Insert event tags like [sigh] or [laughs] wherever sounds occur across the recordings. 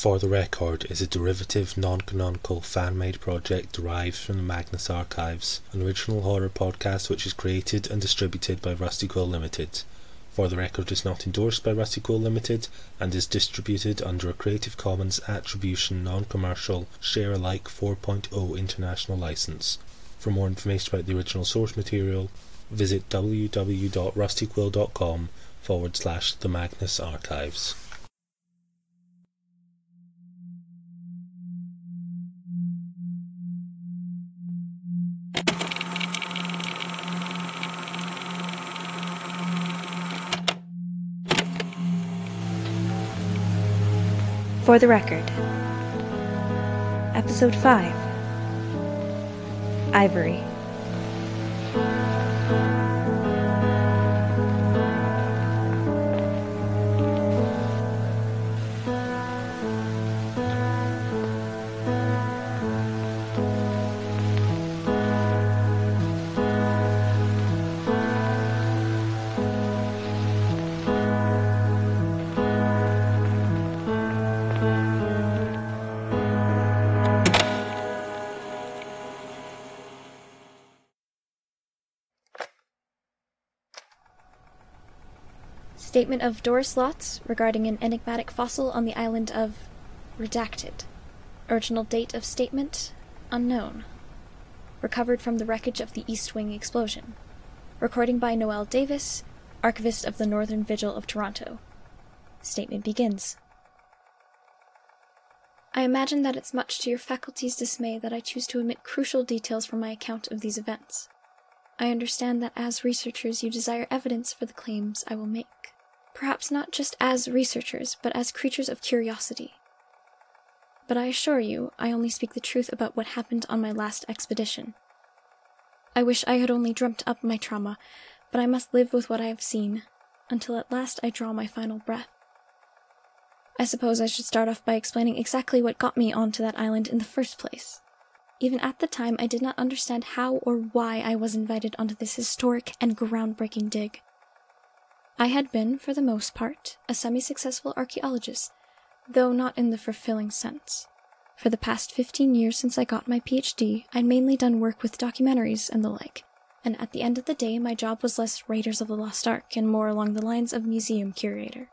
For the Record is a derivative, non-canonical, fan-made project derived from the Magnus Archives, an original horror podcast which is created and distributed by Rusty Quill Limited. For the Record is not endorsed by Rusty Quill Limited and is distributed under a Creative Commons Attribution Non-Commercial Share Alike 4.0 International License. For more information about the original source material, visit www.rustyquill.com forward slash the Magnus Archives. For the record, Episode 5 Ivory. Statement of Doris Lotts regarding an enigmatic fossil on the island of Redacted. Original date of statement unknown. Recovered from the wreckage of the East Wing explosion. Recording by Noelle Davis, archivist of the Northern Vigil of Toronto. Statement begins. I imagine that it's much to your faculty's dismay that I choose to omit crucial details from my account of these events. I understand that as researchers you desire evidence for the claims I will make. Perhaps not just as researchers, but as creatures of curiosity. But I assure you, I only speak the truth about what happened on my last expedition. I wish I had only dreamt up my trauma, but I must live with what I have seen, until at last I draw my final breath. I suppose I should start off by explaining exactly what got me onto that island in the first place. Even at the time, I did not understand how or why I was invited onto this historic and groundbreaking dig. I had been, for the most part, a semi successful archaeologist, though not in the fulfilling sense. For the past 15 years since I got my PhD, I'd mainly done work with documentaries and the like, and at the end of the day, my job was less Raiders of the Lost Ark and more along the lines of museum curator.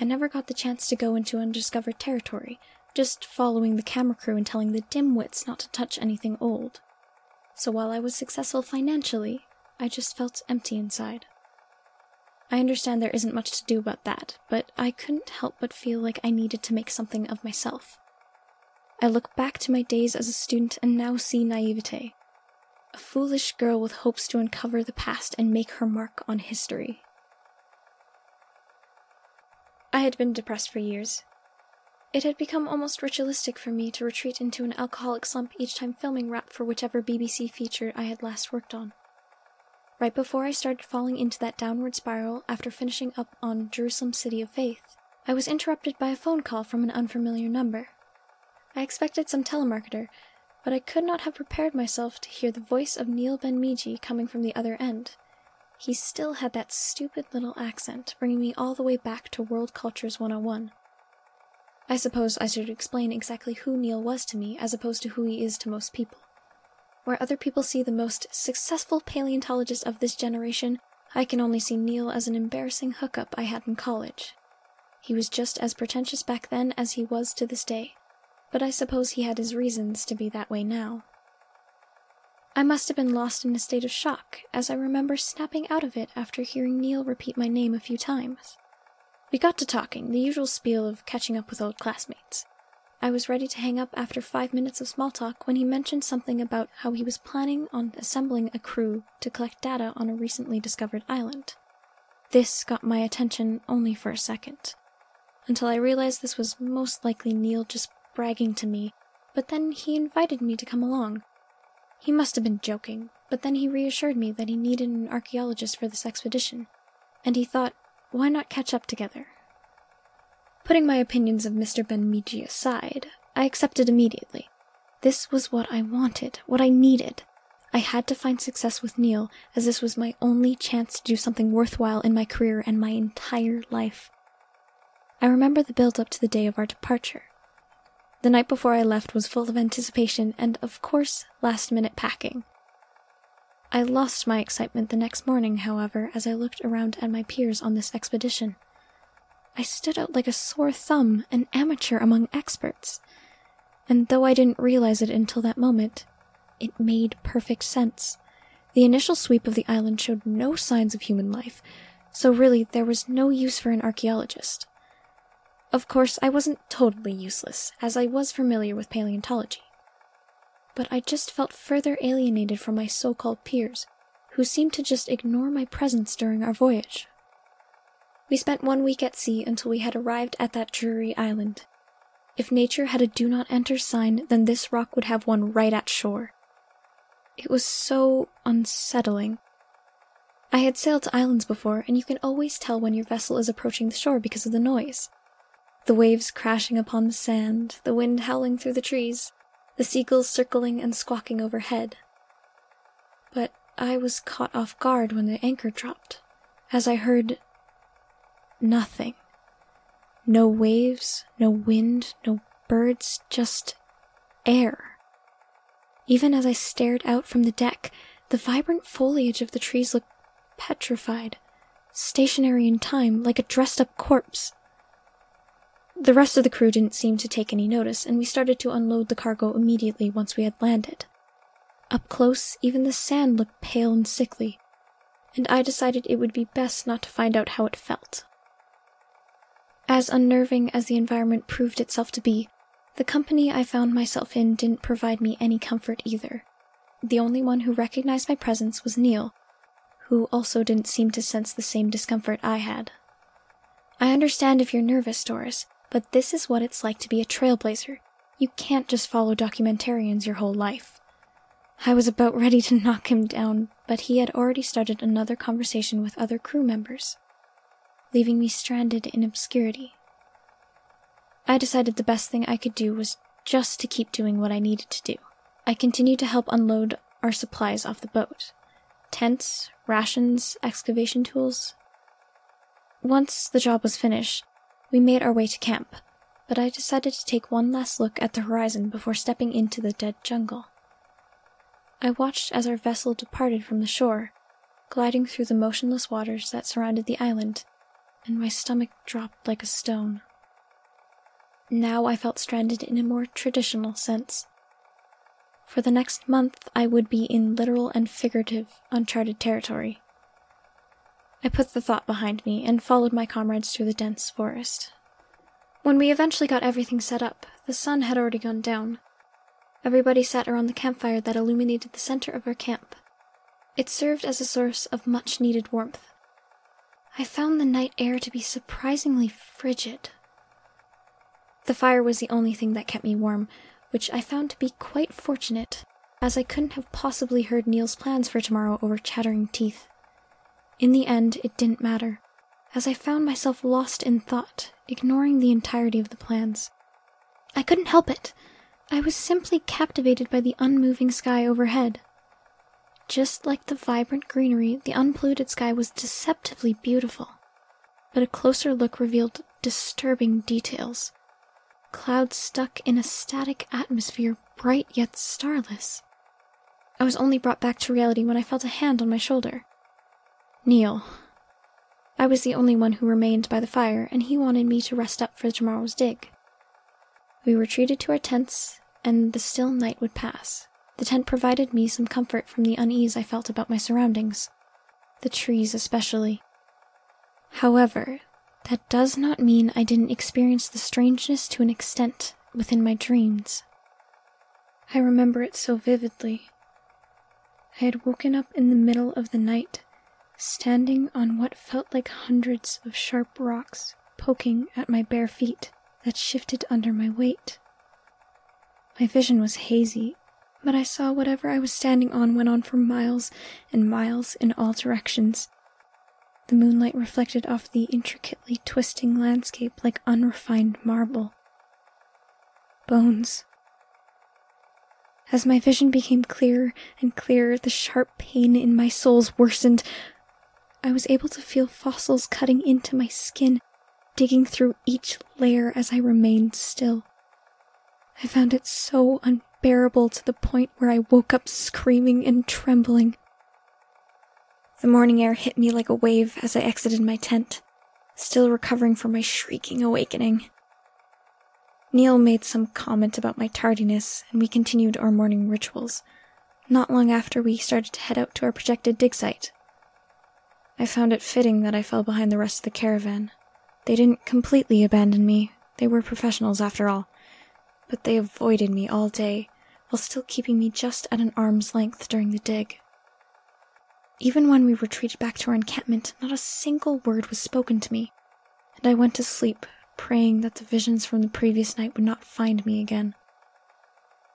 I never got the chance to go into undiscovered territory, just following the camera crew and telling the dimwits not to touch anything old. So while I was successful financially, I just felt empty inside. I understand there isn't much to do about that, but I couldn't help but feel like I needed to make something of myself. I look back to my days as a student and now see naivete. A foolish girl with hopes to uncover the past and make her mark on history. I had been depressed for years. It had become almost ritualistic for me to retreat into an alcoholic slump each time filming wrap for whichever BBC feature I had last worked on. Right before I started falling into that downward spiral after finishing up on Jerusalem City of Faith, I was interrupted by a phone call from an unfamiliar number. I expected some telemarketer, but I could not have prepared myself to hear the voice of Neil Ben-Miji coming from the other end. He still had that stupid little accent, bringing me all the way back to World Cultures 101. I suppose I should explain exactly who Neil was to me as opposed to who he is to most people. Where other people see the most successful paleontologist of this generation, I can only see Neil as an embarrassing hookup I had in college. He was just as pretentious back then as he was to this day, but I suppose he had his reasons to be that way now. I must have been lost in a state of shock, as I remember snapping out of it after hearing Neil repeat my name a few times. We got to talking, the usual spiel of catching up with old classmates. I was ready to hang up after five minutes of small talk when he mentioned something about how he was planning on assembling a crew to collect data on a recently discovered island. This got my attention only for a second, until I realized this was most likely Neil just bragging to me, but then he invited me to come along. He must have been joking, but then he reassured me that he needed an archaeologist for this expedition, and he thought, why not catch up together? Putting my opinions of Mr. Ben-Miji aside, I accepted immediately. This was what I wanted, what I needed. I had to find success with Neil, as this was my only chance to do something worthwhile in my career and my entire life. I remember the build up to the day of our departure. The night before I left was full of anticipation and, of course, last minute packing. I lost my excitement the next morning, however, as I looked around at my peers on this expedition. I stood out like a sore thumb, an amateur among experts. And though I didn't realize it until that moment, it made perfect sense. The initial sweep of the island showed no signs of human life, so really there was no use for an archaeologist. Of course, I wasn't totally useless, as I was familiar with paleontology. But I just felt further alienated from my so called peers, who seemed to just ignore my presence during our voyage. We spent one week at sea until we had arrived at that dreary island. If nature had a do not enter sign, then this rock would have one right at shore. It was so unsettling. I had sailed to islands before, and you can always tell when your vessel is approaching the shore because of the noise. The waves crashing upon the sand, the wind howling through the trees, the seagulls circling and squawking overhead. But I was caught off guard when the anchor dropped, as I heard nothing. No waves, no wind, no birds, just air. Even as I stared out from the deck, the vibrant foliage of the trees looked petrified, stationary in time, like a dressed up corpse. The rest of the crew didn't seem to take any notice, and we started to unload the cargo immediately once we had landed. Up close, even the sand looked pale and sickly, and I decided it would be best not to find out how it felt. As unnerving as the environment proved itself to be, the company I found myself in didn't provide me any comfort either. The only one who recognized my presence was Neil, who also didn't seem to sense the same discomfort I had. I understand if you're nervous, Doris, but this is what it's like to be a trailblazer. You can't just follow documentarians your whole life. I was about ready to [laughs] knock him down, but he had already started another conversation with other crew members, leaving me stranded in obscurity. I decided the best thing I could do was just to keep doing what I needed to do. I continued to help unload our supplies off the boat tents, rations, excavation tools. Once the job was finished, we made our way to camp, but I decided to take one last look at the horizon before stepping into the dead jungle. I watched as our vessel departed from the shore, gliding through the motionless waters that surrounded the island, and my stomach dropped like a stone. Now I felt stranded in a more traditional sense. For the next month, I would be in literal and figurative, uncharted territory. I put the thought behind me and followed my comrades through the dense forest. When we eventually got everything set up, the sun had already gone down. Everybody sat around the campfire that illuminated the center of our camp. It served as a source of much needed warmth. I found the night air to be surprisingly frigid. The fire was the only thing that kept me warm, which I found to be quite fortunate, as I couldn't have possibly heard Neil's plans for tomorrow over chattering teeth. In the end, it didn't matter, as I found myself lost in thought, ignoring the entirety of the plans. I couldn't help it. I was simply captivated by the unmoving sky overhead. Just like the vibrant greenery, the unpolluted sky was deceptively beautiful. But a closer look revealed disturbing details clouds stuck in a static atmosphere, bright yet starless. I was only brought back to reality when I felt a hand on my shoulder. Neil. I was the only one who remained by the fire, and he wanted me to rest up for tomorrow's dig. We retreated to our tents, and the still night would pass. The tent provided me some comfort from the unease I felt about my surroundings, the trees especially. However, that does not mean I didn't experience the strangeness to an extent within my dreams. I remember it so vividly. I had woken up in the middle of the night, standing on what felt like hundreds of sharp rocks poking at my bare feet that shifted under my weight. My vision was hazy, but I saw whatever I was standing on went on for miles and miles in all directions, the moonlight reflected off the intricately twisting landscape like unrefined marble. Bones. As my vision became clearer and clearer, the sharp pain in my soles worsened. I was able to feel fossils cutting into my skin, digging through each layer as I remained still. I found it so unbearable to the point where I woke up screaming and trembling. The morning air hit me like a wave as I exited my tent, still recovering from my shrieking awakening. Neil made some comment about my tardiness, and we continued our morning rituals, not long after we started to head out to our projected dig site. I found it fitting that I fell behind the rest of the caravan. They didn't completely abandon me, they were professionals after all, but they avoided me all day while still keeping me just at an arm's length during the dig. Even when we retreated back to our encampment, not a single word was spoken to me, and I went to sleep, praying that the visions from the previous night would not find me again.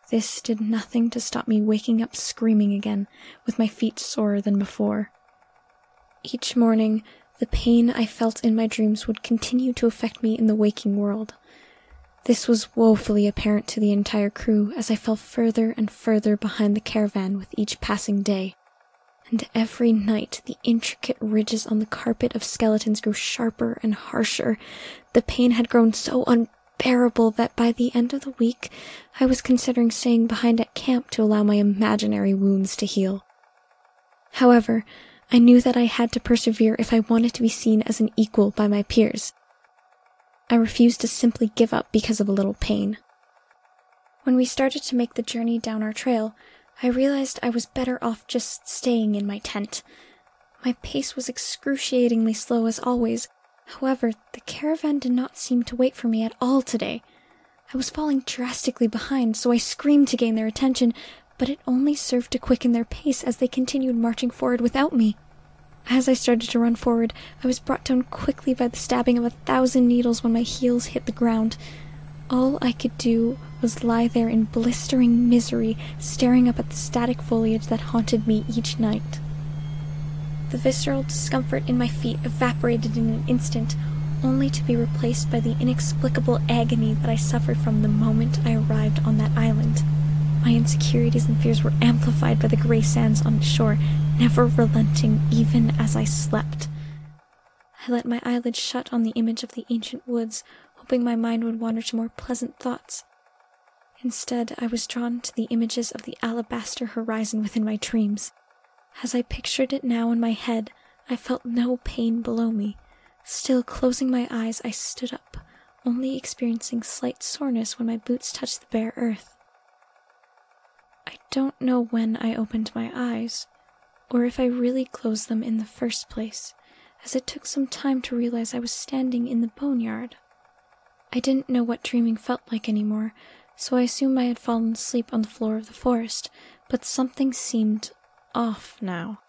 This did nothing to stop me waking up screaming again, with my feet sorer than before. Each morning, the pain I felt in my dreams would continue to affect me in the waking world. This was woefully apparent to the entire crew as I fell further and further behind the caravan with each passing day. And every night the intricate ridges on the carpet of skeletons grew sharper and harsher. The pain had grown so unbearable that by the end of the week I was considering staying behind at camp to allow my imaginary wounds to heal. However, I knew that I had to persevere if I wanted to be seen as an equal by my peers. I refused to simply give up because of a little pain. When we started to make the journey down our trail, I realized I was better off just staying in my tent. My pace was excruciatingly slow as always. However, the caravan did not seem to wait for me at all today. I was falling drastically behind, so I screamed to gain their attention, but it only served to quicken their pace as they continued marching forward without me. As I started to run forward, I was brought down quickly by the stabbing of a thousand needles when my heels hit the ground. All I could do was lie there in blistering misery, staring up at the static foliage that haunted me each night. The visceral discomfort in my feet evaporated in an instant, only to be replaced by the inexplicable agony that I suffered from the moment I arrived on that island. My insecurities and fears were amplified by the gray sands on shore, never relenting even as I slept. I let my eyelids shut on the image of the ancient woods, hoping my mind would wander to more pleasant thoughts. Instead, I was drawn to the images of the alabaster horizon within my dreams. As I pictured it now in my head, I felt no pain below me. Still closing my eyes, I stood up, only experiencing slight soreness when my boots touched the bare earth. Don't know when I opened my eyes, or if I really closed them in the first place, as it took some time to realize I was standing in the boneyard. I didn't know what dreaming felt like anymore, so I assumed I had fallen asleep on the floor of the forest, but something seemed off now.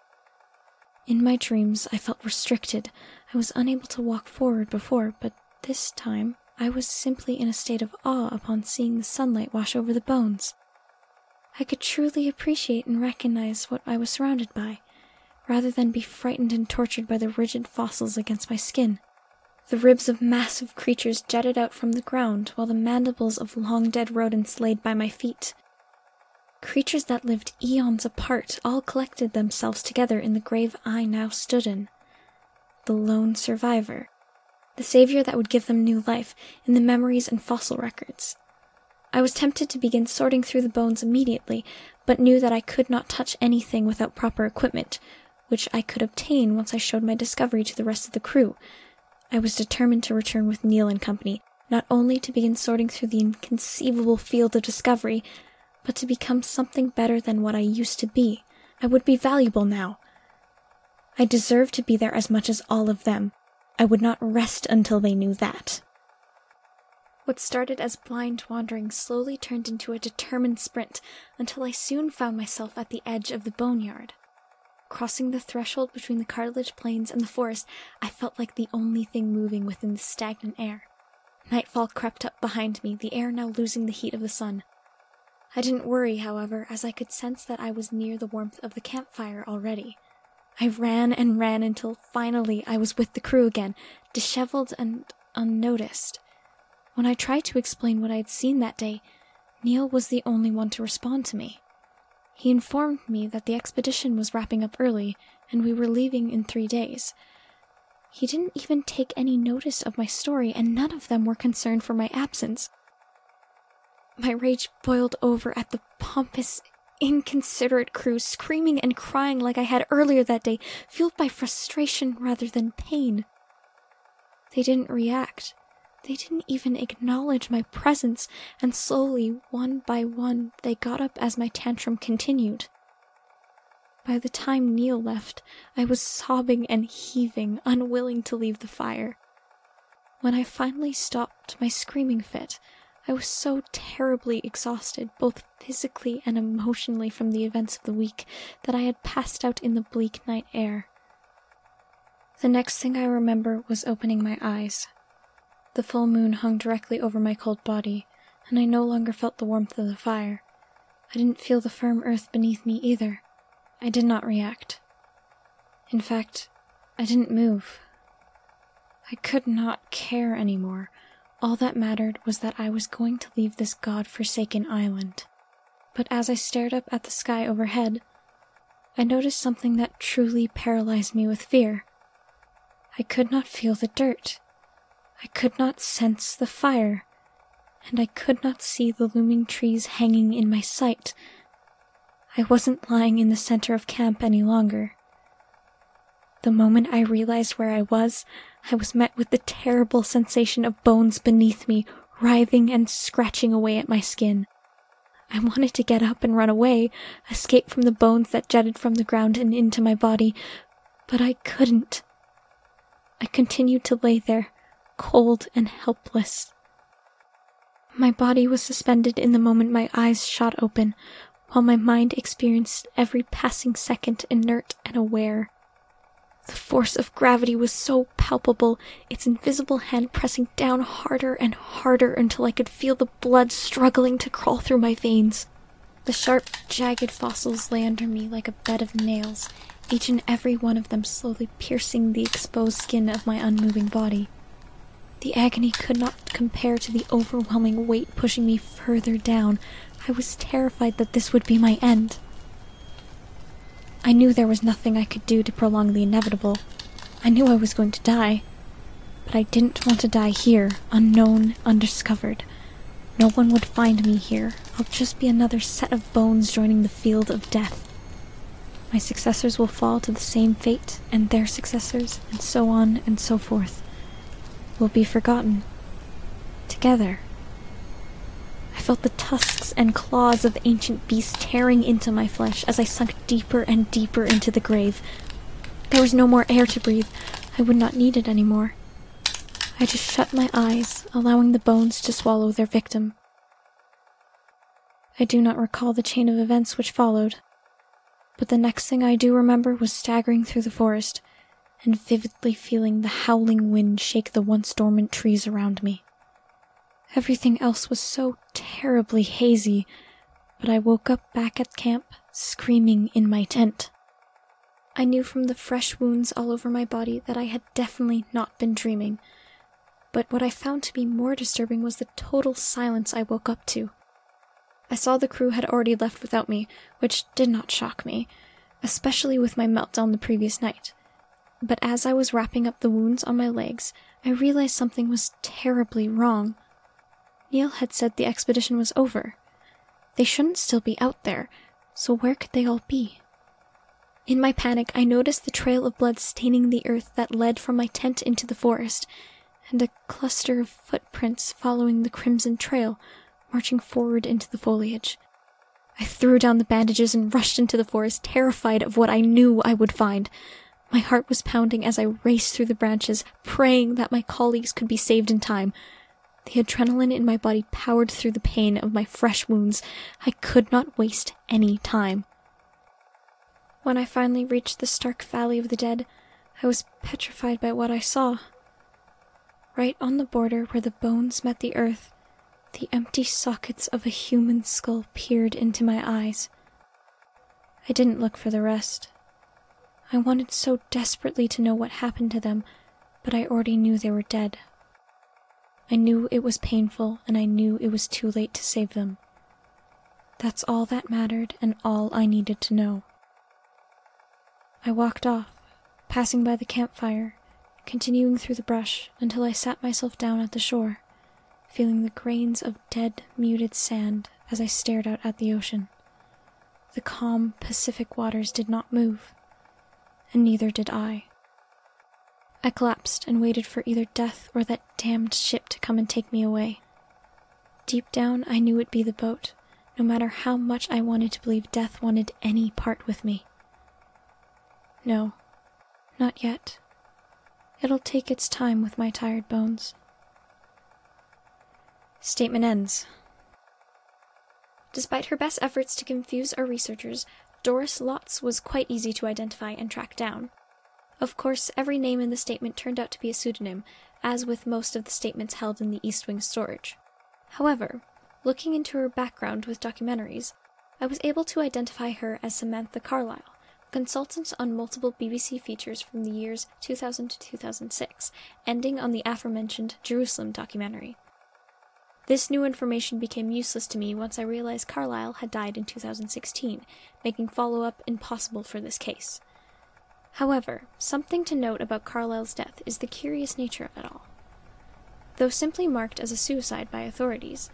In my dreams, I felt restricted. I was unable to walk forward before, but this time I was simply in a state of awe upon seeing the sunlight wash over the bones. I could truly appreciate and recognize what I was surrounded by, rather than be frightened and tortured by the rigid fossils against my skin. The ribs of massive creatures jutted out from the ground, while the mandibles of long dead rodents laid by my feet. Creatures that lived eons apart all collected themselves together in the grave I now stood in. The lone survivor, the savior that would give them new life in the memories and fossil records. I was tempted to begin sorting through the bones immediately, but knew that I could not touch anything without proper equipment, which I could obtain once I showed my discovery to the rest of the crew. I was determined to return with Neil and company, not only to begin sorting through the inconceivable field of discovery, but to become something better than what I used to be. I would be valuable now. I deserved to be there as much as all of them. I would not rest until they knew that. What started as blind wandering slowly turned into a determined sprint until I soon found myself at the edge of the boneyard. Crossing the threshold between the cartilage plains and the forest, I felt like the only thing moving within the stagnant air. Nightfall crept up behind me, the air now losing the heat of the sun. I didn't worry, however, as I could sense that I was near the warmth of the campfire already. I ran and ran until finally I was with the crew again, disheveled and unnoticed. When I tried to explain what I had seen that day, Neil was the only one to respond to me. He informed me that the expedition was wrapping up early and we were leaving in three days. He didn't even take any notice of my story, and none of them were concerned for my absence. My rage boiled over at the pompous, inconsiderate crew screaming and crying like I had earlier that day, fueled by frustration rather than pain. They didn't react. They didn't even acknowledge my presence, and slowly, one by one, they got up as my tantrum continued. By the time Neil left, I was sobbing and heaving, unwilling to leave the fire. When I finally stopped my screaming fit, I was so terribly exhausted, both physically and emotionally, from the events of the week, that I had passed out in the bleak night air. The next thing I remember was opening my eyes. The full moon hung directly over my cold body, and I no longer felt the warmth of the fire. I didn't feel the firm earth beneath me either. I did not react. In fact, I didn't move. I could not care anymore. All that mattered was that I was going to leave this god forsaken island. But as I stared up at the sky overhead, I noticed something that truly paralyzed me with fear. I could not feel the dirt. I could not sense the fire, and I could not see the looming trees hanging in my sight. I wasn't lying in the center of camp any longer. The moment I realized where I was, I was met with the terrible sensation of bones beneath me, writhing and scratching away at my skin. I wanted to get up and run away, escape from the bones that jutted from the ground and into my body, but I couldn't. I continued to lay there, cold and helpless. My body was suspended in the moment my eyes shot open, while my mind experienced every passing second inert and aware. The force of gravity was so palpable, its invisible hand pressing down harder and harder until I could feel the blood struggling to crawl through my veins. The sharp, jagged fossils lay under me like a bed of nails, each and every one of them slowly piercing the exposed skin of my unmoving body. The agony could not compare to the overwhelming weight pushing me further down. I was terrified that this would be my end. I knew there was nothing I could do to prolong the inevitable. I knew I was going to die. But I didn't want to die here, unknown, undiscovered. No one would find me here. I'll just be another set of bones joining the field of death. My successors will fall to the same fate, and their successors, and so on and so forth, will be forgotten. Together. I felt the tusks and claws of ancient beast tearing into my flesh as I sunk deeper and deeper into the grave. There was no more air to breathe. I would not need it any more. I just shut my eyes, allowing the bones to swallow their victim. I do not recall the chain of events which followed, but the next thing I do remember was staggering through the forest and vividly feeling the howling wind shake the once dormant trees around me. Everything else was so terribly hazy, but I woke up back at camp, screaming in my tent. I knew from the fresh wounds all over my body that I had definitely not been dreaming, but what I found to be more disturbing was the total silence I woke up to. I saw the crew had already left without me, which did not shock me, especially with my meltdown the previous night. But as I was wrapping up the wounds on my legs, I realized something was terribly wrong. Neil had said the expedition was over. They shouldn't still be out there, so where could they all be? In my panic, I noticed the trail of blood staining the earth that led from my tent into the forest, and a cluster of footprints following the crimson trail, marching forward into the foliage. I threw down the bandages and rushed into the forest, terrified of what I knew I would find. My heart was pounding as I raced through the branches, praying that my colleagues could be saved in time. The adrenaline in my body powered through the pain of my fresh wounds. I could not waste any time. When I finally reached the stark valley of the dead, I was petrified by what I saw. Right on the border where the bones met the earth, the empty sockets of a human skull peered into my eyes. I didn't look for the rest. I wanted so desperately to know what happened to them, but I already knew they were dead. I knew it was painful, and I knew it was too late to save them. That's all that mattered and all I needed to know. I walked off, passing by the campfire, continuing through the brush until I sat myself down at the shore, feeling the grains of dead, muted sand as I stared out at the ocean. The calm Pacific waters did not move, and neither did I. I collapsed and waited for either death or that damned ship to come and take me away. Deep down, I knew it'd be the boat, no matter how much I wanted to believe death wanted any part with me. No, not yet. It'll take its time with my tired bones. Statement ends. Despite her best efforts to confuse our researchers, Doris Lotts was quite easy to identify and track down. Of course, every name in the statement turned out to be a pseudonym, as with most of the statements held in the East Wing storage. However, looking into her background with documentaries, I was able to identify her as Samantha Carlyle, consultant on multiple BBC features from the years 2000 to 2006, ending on the aforementioned Jerusalem documentary. This new information became useless to me once I realized Carlyle had died in 2016, making follow up impossible for this case. However, something to note about Carlyle's death is the curious nature of it all. Though simply marked as a suicide by authorities,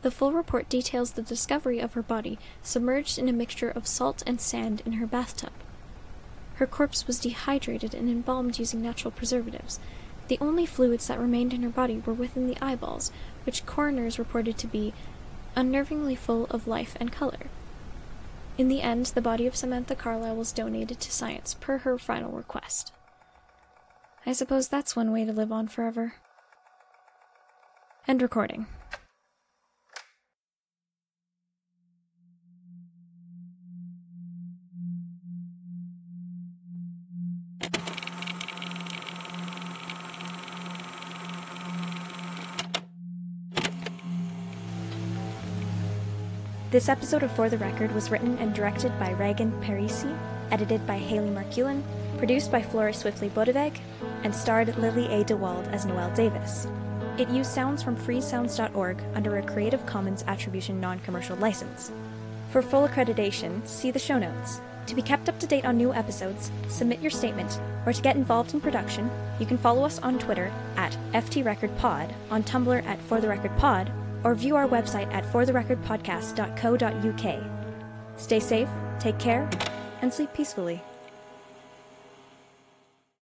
the full report details the discovery of her body submerged in a mixture of salt and sand in her bathtub. Her corpse was dehydrated and embalmed using natural preservatives, the only fluids that remained in her body were within the eyeballs, which coroners reported to be unnervingly full of life and color. In the end, the body of Samantha Carlyle was donated to science per her final request. I suppose that's one way to live on forever. End recording. This episode of For the Record was written and directed by Reagan Parisi, edited by Haley Markulin, produced by Flora Swiftly Bodeveg, and starred Lily A. DeWald as Noelle Davis. It used sounds from freesounds.org under a Creative Commons Attribution Non Commercial license. For full accreditation, see the show notes. To be kept up to date on new episodes, submit your statement, or to get involved in production, you can follow us on Twitter at FTRecordPod, on Tumblr at ForTheRecordPod, or view our website at fortherecordpodcast.co.uk. Stay safe, take care, and sleep peacefully.